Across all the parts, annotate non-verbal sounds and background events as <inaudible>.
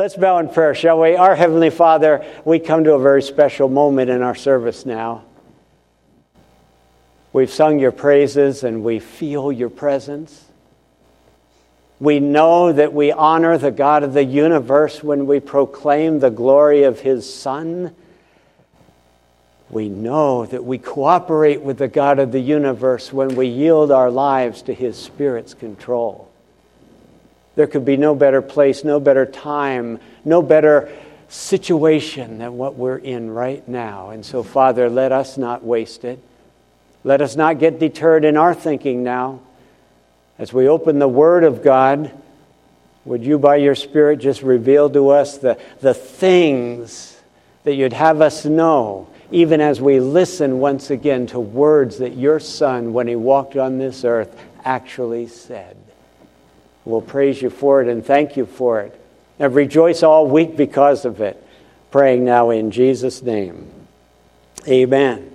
Let's bow in prayer, shall we? Our Heavenly Father, we come to a very special moment in our service now. We've sung your praises and we feel your presence. We know that we honor the God of the universe when we proclaim the glory of His Son. We know that we cooperate with the God of the universe when we yield our lives to His Spirit's control. There could be no better place, no better time, no better situation than what we're in right now. And so, Father, let us not waste it. Let us not get deterred in our thinking now. As we open the Word of God, would you, by your Spirit, just reveal to us the, the things that you'd have us know, even as we listen once again to words that your Son, when he walked on this earth, actually said? We'll praise you for it and thank you for it. And rejoice all week because of it. Praying now in Jesus' name. Amen.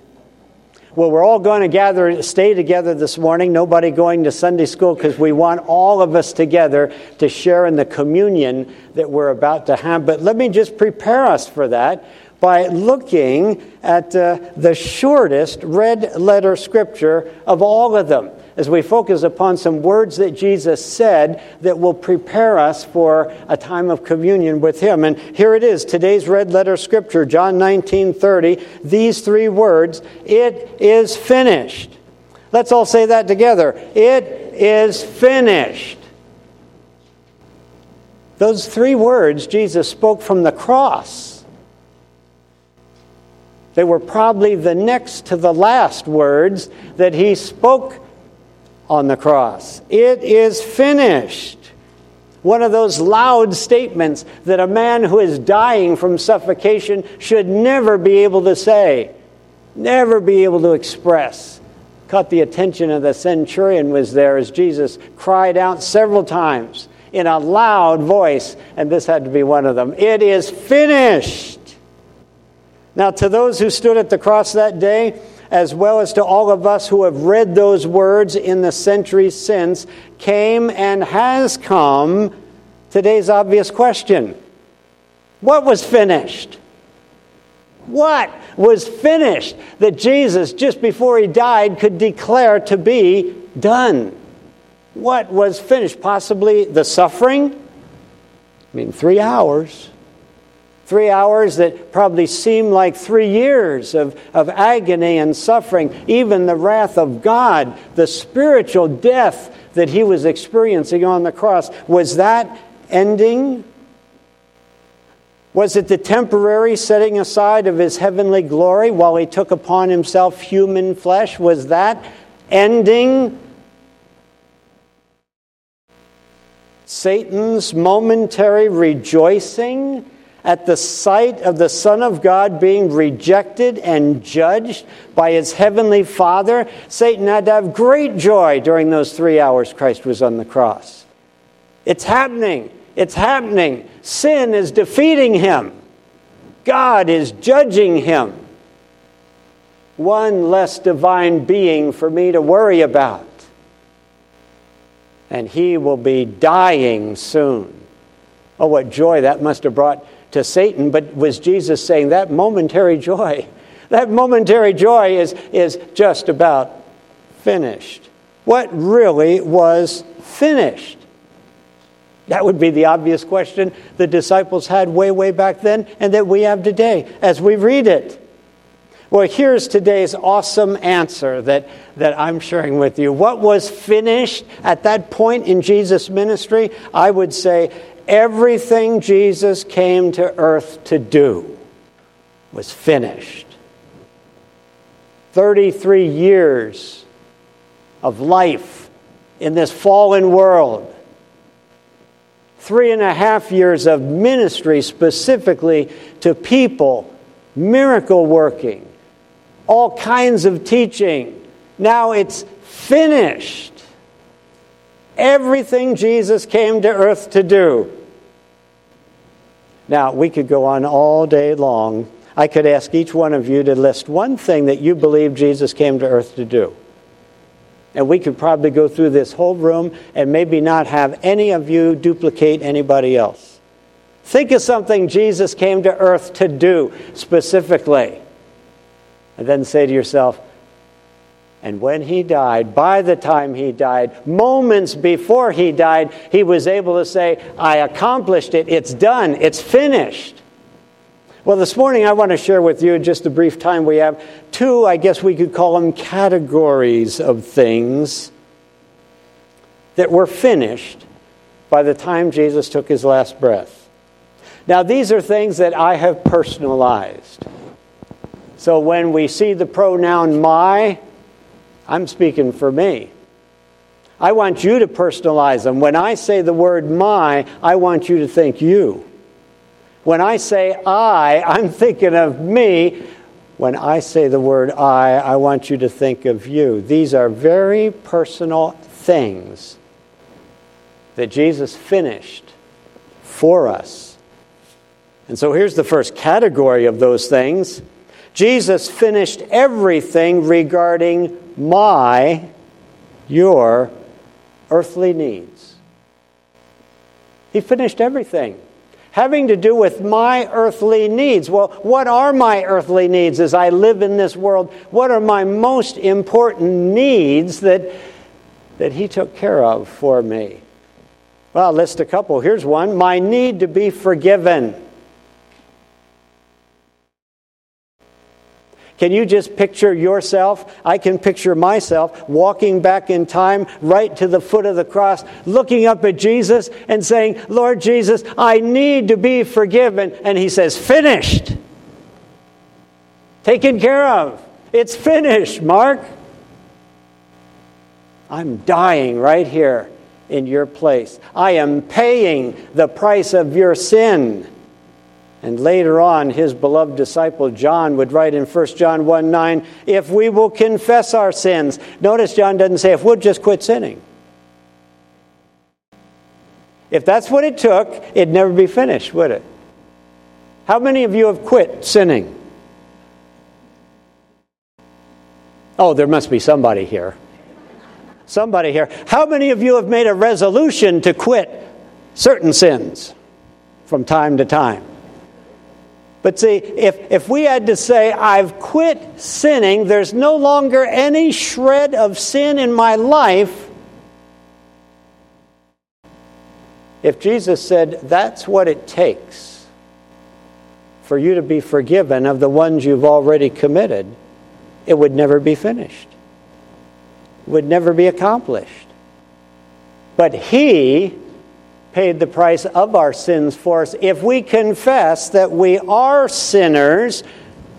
Well, we're all going to gather, stay together this morning. Nobody going to Sunday school because we want all of us together to share in the communion that we're about to have. But let me just prepare us for that by looking at uh, the shortest red letter scripture of all of them as we focus upon some words that Jesus said that will prepare us for a time of communion with Him. And here it is, today's red letter scripture, John 19 30. These three words, it is finished. Let's all say that together. It is finished. Those three words Jesus spoke from the cross. They were probably the next to the last words that he spoke on the cross. It is finished. One of those loud statements that a man who is dying from suffocation should never be able to say, never be able to express. Caught the attention of the centurion was there as Jesus cried out several times in a loud voice, and this had to be one of them. It is finished. Now, to those who stood at the cross that day, as well as to all of us who have read those words in the centuries since, came and has come today's obvious question What was finished? What was finished that Jesus, just before he died, could declare to be done? What was finished? Possibly the suffering? I mean, three hours. Three hours that probably seem like three years of, of agony and suffering, even the wrath of God, the spiritual death that he was experiencing on the cross. Was that ending? Was it the temporary setting aside of his heavenly glory while he took upon himself human flesh? Was that ending? Satan's momentary rejoicing? At the sight of the Son of God being rejected and judged by his heavenly Father, Satan had to have great joy during those three hours Christ was on the cross. It's happening. It's happening. Sin is defeating him, God is judging him. One less divine being for me to worry about. And he will be dying soon. Oh, what joy that must have brought to Satan, but was Jesus saying that momentary joy? <laughs> That momentary joy is, is just about finished. What really was finished? That would be the obvious question the disciples had way, way back then, and that we have today as we read it. Well, here's today's awesome answer that, that I'm sharing with you. What was finished at that point in Jesus' ministry? I would say everything Jesus came to earth to do was finished. 33 years of life in this fallen world. three and a half years of ministry specifically to people, miracle working, all kinds of teaching. Now it's finished. Everything Jesus came to earth to do. Now, we could go on all day long. I could ask each one of you to list one thing that you believe Jesus came to earth to do. And we could probably go through this whole room and maybe not have any of you duplicate anybody else. Think of something Jesus came to earth to do specifically. And then say to yourself, and when he died, by the time he died, moments before he died, he was able to say, I accomplished it, it's done, it's finished. Well, this morning I want to share with you, just the brief time we have, two, I guess we could call them categories of things that were finished by the time Jesus took his last breath. Now, these are things that I have personalized. So when we see the pronoun my, I'm speaking for me. I want you to personalize them. When I say the word my, I want you to think you. When I say I, I'm thinking of me. When I say the word I, I want you to think of you. These are very personal things that Jesus finished for us. And so here's the first category of those things Jesus finished everything regarding my, your earthly needs. He finished everything having to do with my earthly needs. Well, what are my earthly needs as I live in this world? What are my most important needs that, that He took care of for me? Well, I'll list a couple. Here's one my need to be forgiven. Can you just picture yourself? I can picture myself walking back in time right to the foot of the cross, looking up at Jesus and saying, Lord Jesus, I need to be forgiven. And he says, Finished. Taken care of. It's finished, Mark. I'm dying right here in your place. I am paying the price of your sin. And later on, his beloved disciple John would write in 1 John 1 9, if we will confess our sins. Notice John doesn't say if we'll just quit sinning. If that's what it took, it'd never be finished, would it? How many of you have quit sinning? Oh, there must be somebody here. Somebody here. How many of you have made a resolution to quit certain sins from time to time? But see, if, if we had to say, I've quit sinning, there's no longer any shred of sin in my life, if Jesus said, that's what it takes for you to be forgiven of the ones you've already committed, it would never be finished. It would never be accomplished. But He paid the price of our sins for us, if we confess that we are sinners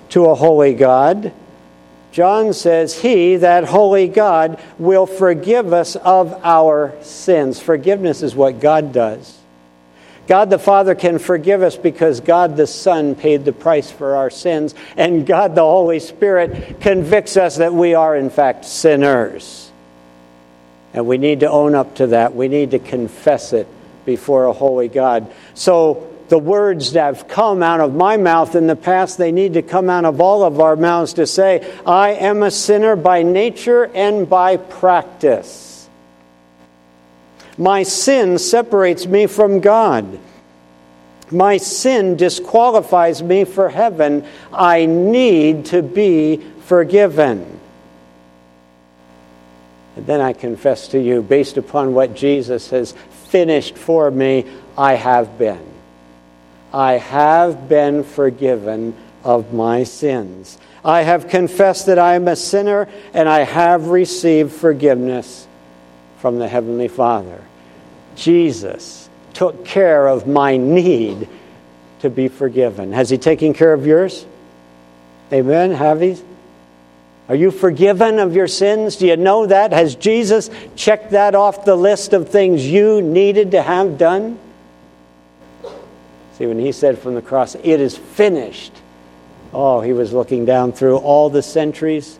to a holy God, John says, He, that holy God, will forgive us of our sins. Forgiveness is what God does. God the Father can forgive us because God the Son paid the price for our sins, and God the Holy Spirit convicts us that we are, in fact, sinners. And we need to own up to that. We need to confess it before a holy God. So the words that have come out of my mouth in the past, they need to come out of all of our mouths to say, I am a sinner by nature and by practice. My sin separates me from God. My sin disqualifies me for heaven. I need to be forgiven. And then I confess to you, based upon what Jesus has finished for me, I have been. I have been forgiven of my sins. I have confessed that I am a sinner and I have received forgiveness from the Heavenly Father. Jesus took care of my need to be forgiven. Has He taken care of yours? Amen. Have He? Are you forgiven of your sins? Do you know that? Has Jesus checked that off the list of things you needed to have done? See, when he said from the cross, It is finished, oh, he was looking down through all the centuries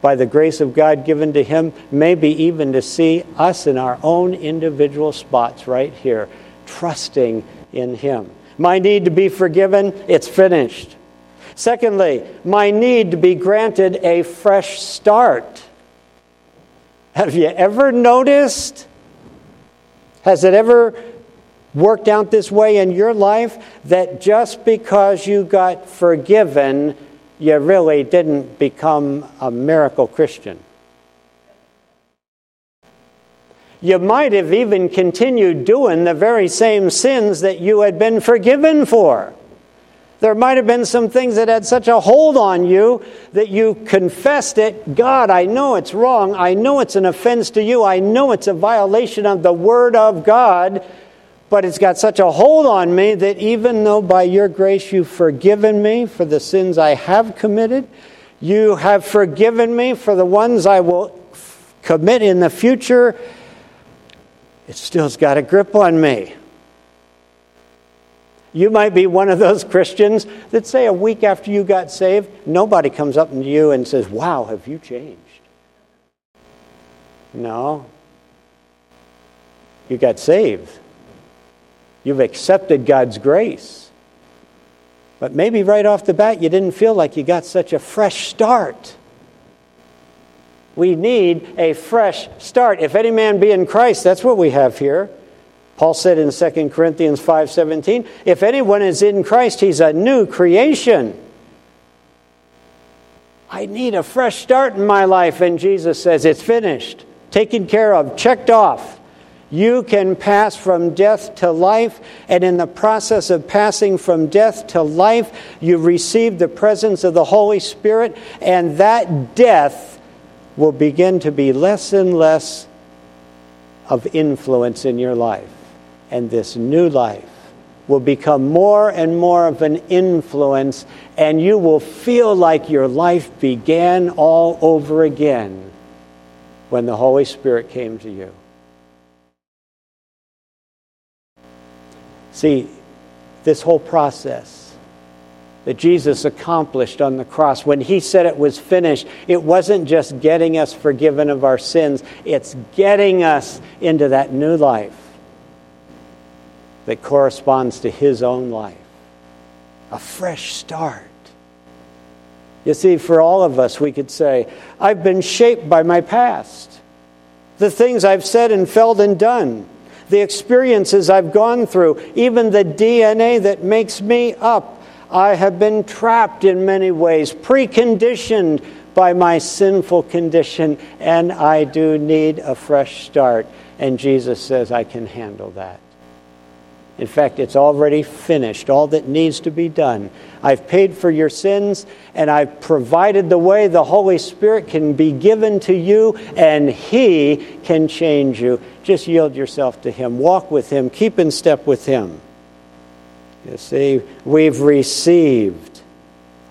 by the grace of God given to him, maybe even to see us in our own individual spots right here, trusting in him. My need to be forgiven, it's finished. Secondly, my need to be granted a fresh start. Have you ever noticed? Has it ever worked out this way in your life that just because you got forgiven, you really didn't become a miracle Christian? You might have even continued doing the very same sins that you had been forgiven for. There might have been some things that had such a hold on you that you confessed it. God, I know it's wrong. I know it's an offense to you. I know it's a violation of the Word of God. But it's got such a hold on me that even though by your grace you've forgiven me for the sins I have committed, you have forgiven me for the ones I will commit in the future, it still's got a grip on me. You might be one of those Christians that say a week after you got saved, nobody comes up to you and says, Wow, have you changed? No. You got saved. You've accepted God's grace. But maybe right off the bat, you didn't feel like you got such a fresh start. We need a fresh start. If any man be in Christ, that's what we have here. Paul said in 2 Corinthians 5:17, if anyone is in Christ, he's a new creation. I need a fresh start in my life and Jesus says it's finished, taken care of, checked off. You can pass from death to life, and in the process of passing from death to life, you receive the presence of the Holy Spirit, and that death will begin to be less and less of influence in your life and this new life will become more and more of an influence, and you will feel like your life began all over again when the Holy Spirit came to you. See, this whole process that Jesus accomplished on the cross, when he said it was finished, it wasn't just getting us forgiven of our sins, it's getting us into that new life that corresponds to his own life. A fresh start. You see, for all of us, we could say, I've been shaped by my past. The things I've said and felt and done, the experiences I've gone through, even the DNA that makes me up. I have been trapped in many ways, preconditioned by my sinful condition, and I do need a fresh start. And Jesus says, I can handle that. In fact, it's already finished, all that needs to be done. I've paid for your sins, and I've provided the way the Holy Spirit can be given to you, and He can change you. Just yield yourself to Him, walk with Him, keep in step with Him. You see, we've received,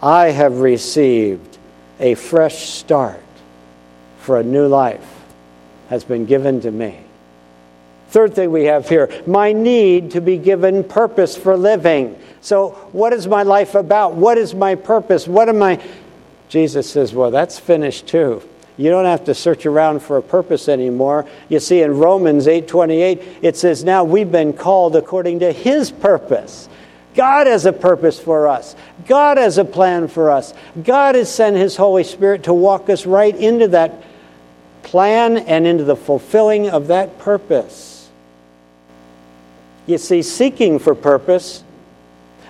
I have received a fresh start for a new life has been given to me. Third thing we have here my need to be given purpose for living. So, what is my life about? What is my purpose? What am I? Jesus says, Well, that's finished too. You don't have to search around for a purpose anymore. You see in Romans 8:28 it says now we've been called according to his purpose. God has a purpose for us. God has a plan for us. God has sent his Holy Spirit to walk us right into that plan and into the fulfilling of that purpose. You see, seeking for purpose,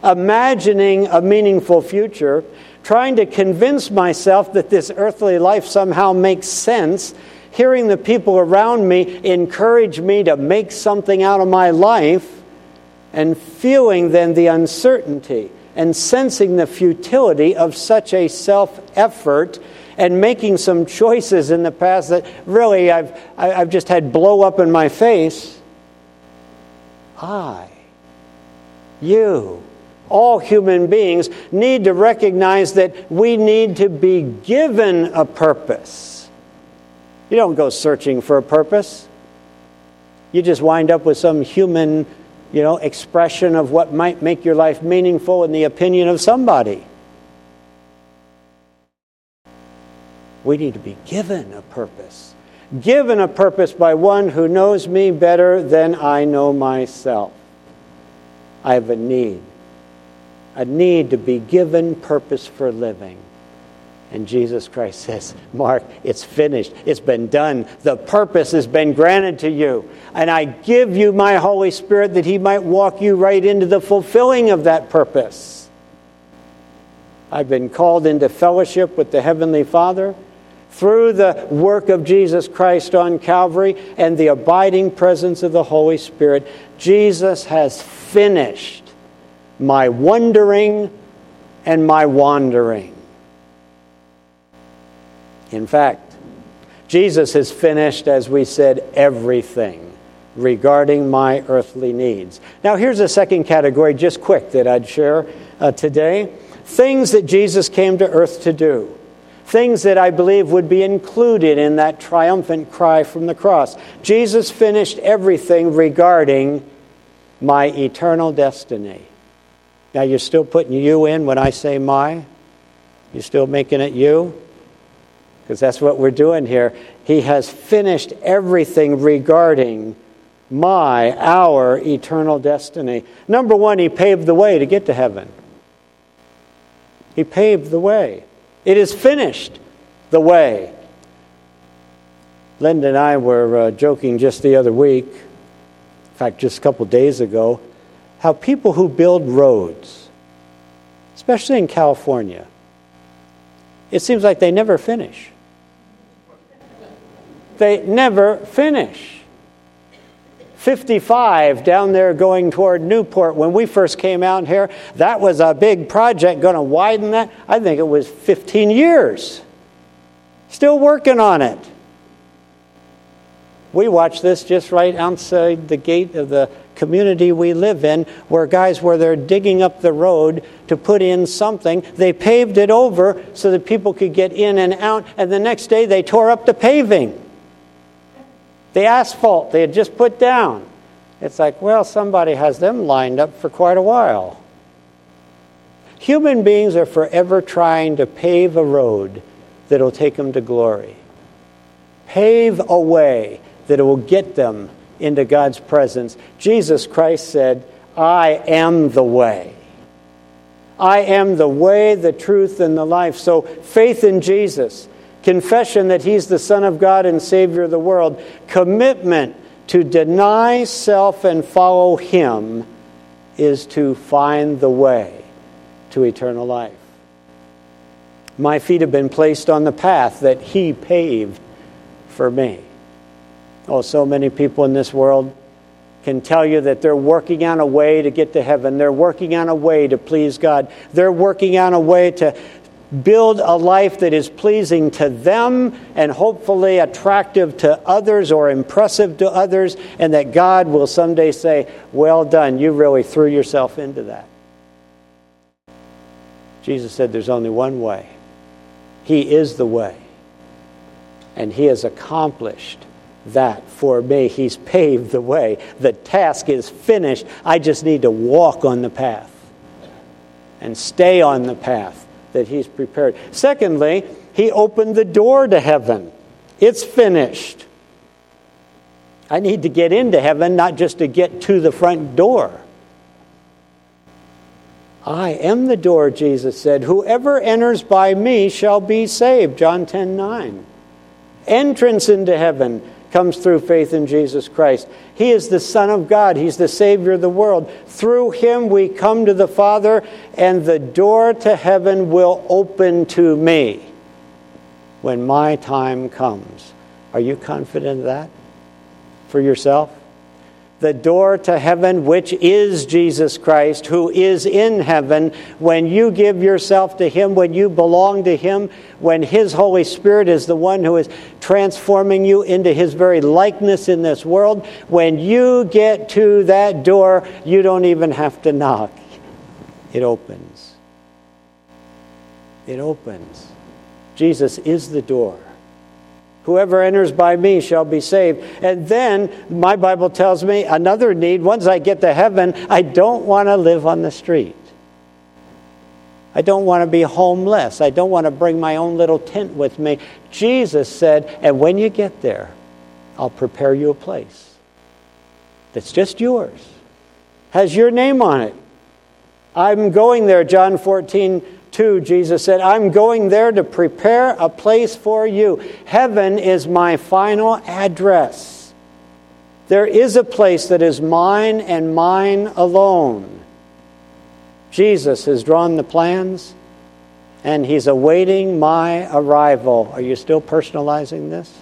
imagining a meaningful future, trying to convince myself that this earthly life somehow makes sense, hearing the people around me encourage me to make something out of my life, and feeling then the uncertainty and sensing the futility of such a self effort and making some choices in the past that really I've, I've just had blow up in my face I, you, all human beings need to recognize that we need to be given a purpose. You don't go searching for a purpose. You just wind up with some human you know, expression of what might make your life meaningful in the opinion of somebody. We need to be given a purpose. Given a purpose by one who knows me better than I know myself. I have a need. A need to be given purpose for living. And Jesus Christ <laughs> says, Mark, it's finished. It's been done. The purpose has been granted to you. And I give you my Holy Spirit that He might walk you right into the fulfilling of that purpose. I've been called into fellowship with the Heavenly Father through the work of Jesus Christ on Calvary and the abiding presence of the Holy Spirit. Jesus has finished my wondering and my wandering. In fact, Jesus has finished, as we said, everything regarding my earthly needs. Now, here's a second category, just quick, that I'd share uh, today things that Jesus came to earth to do. Things that I believe would be included in that triumphant cry from the cross. Jesus finished everything regarding my eternal destiny. Now, you're still putting you in when I say my? You're still making it you? because that's what we're doing here. He has finished everything regarding my, our eternal destiny. Number one, He paved the way to get to heaven. He paved the way. It is finished, the way. Linda and I were uh, joking just the other week, in fact, just a couple days ago, how people who build roads, especially in California, it seems like they never finish they never finish. 55 down there going toward Newport. When we first came out here, that was a big project going to widen that. I think it was 15 years. Still working on it. We watched this just right outside the gate of the community we live in, where guys, where they're digging up the road to put in something, they paved it over so that people could get in and out, and the next day they tore up the paving the asphalt they had just put down. It's like, well, somebody has them lined up for quite a while. Human beings are forever trying to pave a road that will take them to glory. Pave a way that will get them into God's presence. Jesus Christ said, I am the way. I am the way, the truth, and the life. So faith in Jesus confession that He's the Son of God and Savior of the world, commitment to deny self and follow Him is to find the way to eternal life. My feet have been placed on the path that He paved for me. Oh, so many people in this world can tell you that they're working on a way to get to heaven. They're working on a way to please God. They're working on a way to, build a life that is pleasing to them and hopefully attractive to others or impressive to others, and that God will someday say, Well done, you really threw yourself into that. Jesus said there's only one way. He is the way. And He has accomplished that for me. He's paved the way. The task is finished. I just need to walk on the path and stay on the path that He's prepared. Secondly, He opened the door to heaven. It's finished. I need to get into heaven, not just to get to the front door. I am the door, Jesus said. Whoever enters by me shall be saved. John 10 9. Entrance into heaven comes through faith in Jesus Christ. He is the Son of God, He's the Savior of the world. Through Him we come to the Father, and the door to heaven will open to me when my time comes. Are you confident of that for yourself? The door to heaven, which is Jesus Christ, who is in heaven, when you give yourself to Him, when you belong to Him, when His Holy Spirit is the one who is transforming you into His very likeness in this world, when you get to that door, you don't even have to knock. It opens. It opens. Jesus is the door. Whoever enters by me shall be saved. And then my Bible tells me another need once I get to heaven, I don't want to live on the street. I don't want to be homeless. I don't want to bring my own little tent with me. Jesus said, and when you get there, I'll prepare you a place that's just yours, has your name on it. I'm going there, John 14, 2, Jesus said, I'm going there to prepare a place for you. Heaven is my final address. There is a place that is mine and mine alone. Jesus has drawn the plans and he's awaiting my arrival. Are you still personalizing this?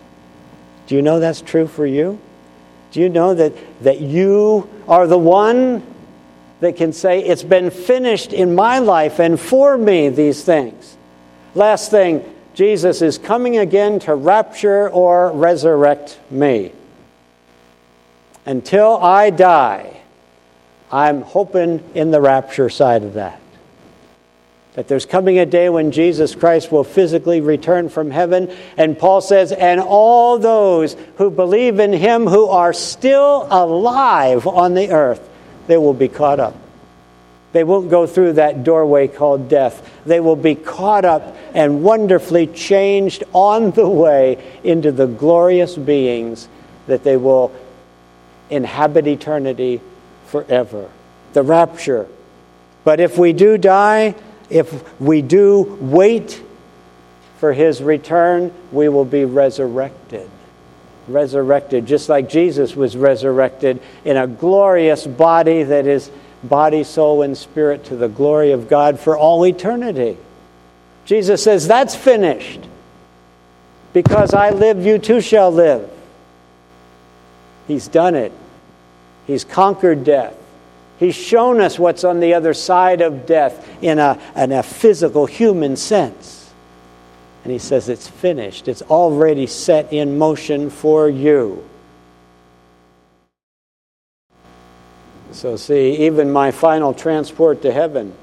Do you know that's true for you? Do you know that, that you are the one that can say, It's been finished in my life and for me, these things? Last thing, Jesus is coming again to rapture or resurrect me. Until I die, I'm hoping in the rapture side of that. That there's coming a day when Jesus Christ will physically return from heaven. And Paul says, and all those who believe in him who are still alive on the earth, they will be caught up. They won't go through that doorway called death. They will be caught up and wonderfully changed on the way into the glorious beings that they will inhabit eternity forever. The rapture. But if we do die, if we do wait for his return, we will be resurrected. Resurrected, just like Jesus was resurrected in a glorious body that is body, soul, and spirit to the glory of God for all eternity. Jesus says, That's finished. Because I live, you too shall live. He's done it. He's conquered death. He's shown us what's on the other side of death in a, in a physical, human sense. And he says, It's finished. It's already set in motion for you. So, see, even my final transport to heaven,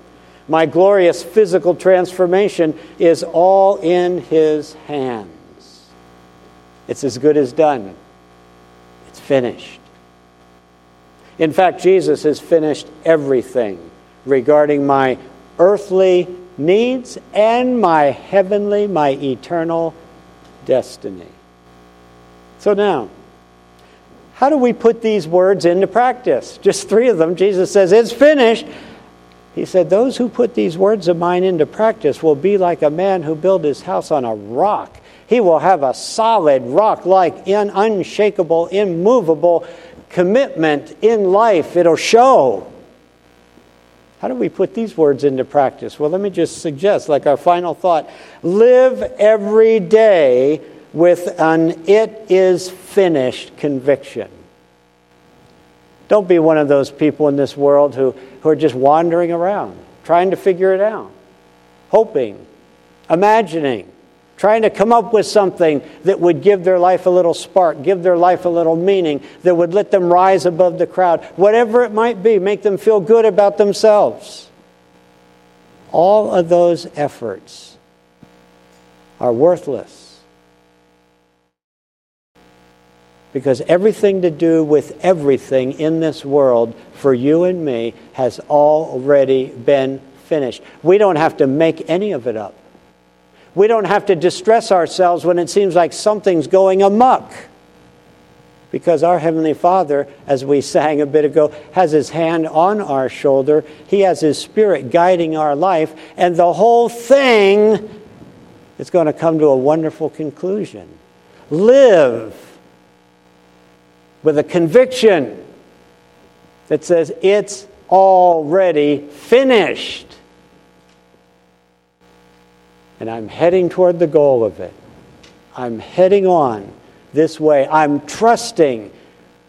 my glorious physical transformation is all in His hands. It's as good as done, it's finished. In fact, Jesus has finished everything regarding my earthly needs and my heavenly, my eternal destiny. So now, how do we put these words into practice? Just three of them. Jesus says, It's finished. He said, Those who put these words of mine into practice will be like a man who built his house on a rock. He will have a solid rock like, unshakable, immovable commitment in life. It'll show. How do we put these words into practice? Well, let me just suggest, like our final thought, live every day with an it is finished conviction. Don't be one of those people in this world who, who are just wandering around, trying to figure it out, hoping, imagining, trying to come up with something that would give their life a little spark, give their life a little meaning, that would let them rise above the crowd, whatever it might be, make them feel good about themselves. All of those efforts are worthless Because everything to do with everything in this world for you and me has already been finished. We don't have to make any of it up. We don't have to distress ourselves when it seems like something's going amuck. Because our Heavenly Father, as we sang a bit ago, has His hand on our shoulder. He has His Spirit guiding our life, and the whole thing is going to come to a wonderful conclusion. Live with a conviction that says it's already finished. And I'm heading toward the goal of it. I'm heading on this way. I'm trusting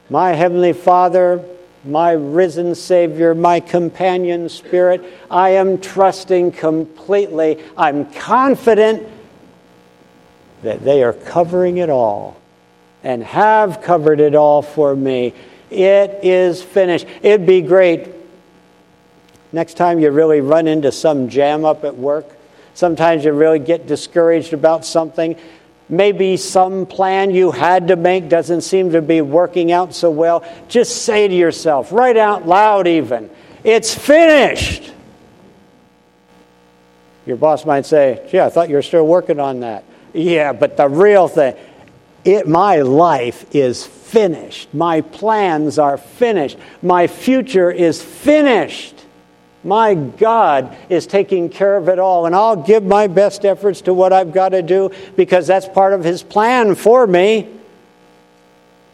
my Heavenly Father, my risen Savior, my companion spirit. I am trusting completely. I'm confident that they are covering it all and have covered it all for me. It is finished. It'd be great next time you really run into some jam up at work. Sometimes you really get discouraged about something. maybe some plan you had to make doesn't seem to be working out so well, just say to yourself, right out loud even, it's finished. Your boss might say, Gee, I thought you were still working on that. Yeah, but the real thing, it, my life is finished. My plans are finished. My future is finished. My God is taking care of it all, and I'll give my best efforts to what I've got to do because that's part of His plan for me.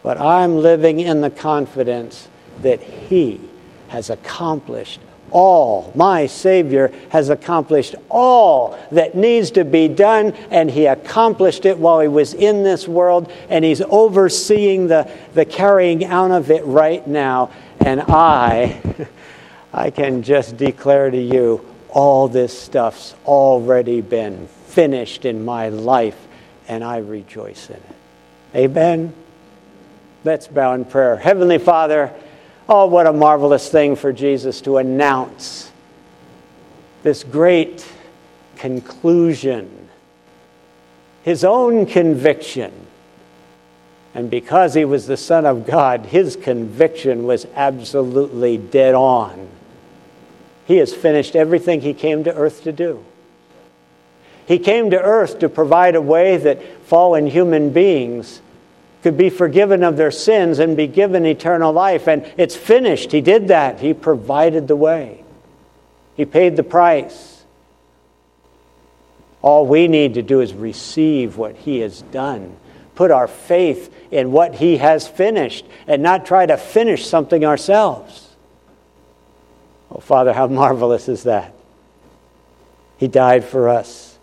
But I'm living in the confidence that He has accomplished all. My Savior has accomplished all that needs to be done, and He accomplished it while He was in this world, and He's overseeing the, the carrying out of it right now. And I. <laughs> I can just declare to you all this stuff's already been finished in my life, and I rejoice in it. Amen. Let's bow in prayer. Heavenly Father, oh, what a marvelous thing for Jesus to announce this great conclusion, his own conviction. And because he was the Son of God, his conviction was absolutely dead on. He has finished everything He came to earth to do. He came to earth to provide a way that fallen human beings could be forgiven of their sins and be given eternal life. And it's finished. He did that. He provided the way, He paid the price. All we need to do is receive what He has done, put our faith in what He has finished, and not try to finish something ourselves. Oh, Father, how marvelous is that? He died for us,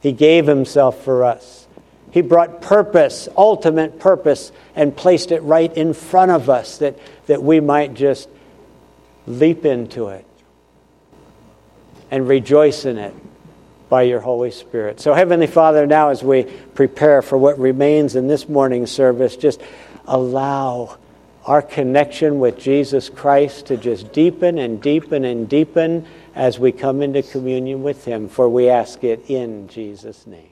He gave Himself for us. He brought purpose, ultimate purpose, and placed it right in front of us that, that we might just leap into it and rejoice in it by your Holy Spirit. So, Heavenly Father, now as we prepare for what remains in this morning's service, just allow our connection with Jesus Christ to just deepen and deepen and deepen as we come into communion with Him, for we ask it in Jesus' name.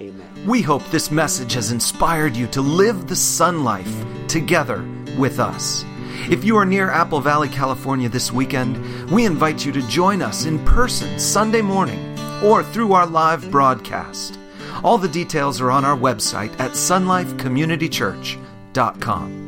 Amen. We hope this message has inspired you to live the SonLife together with us. If you are near Apple Valley, California this weekend, we invite you to join us in person Sunday morning or through our live broadcast. All the details are on our website at sonlifecommunitychurch.com.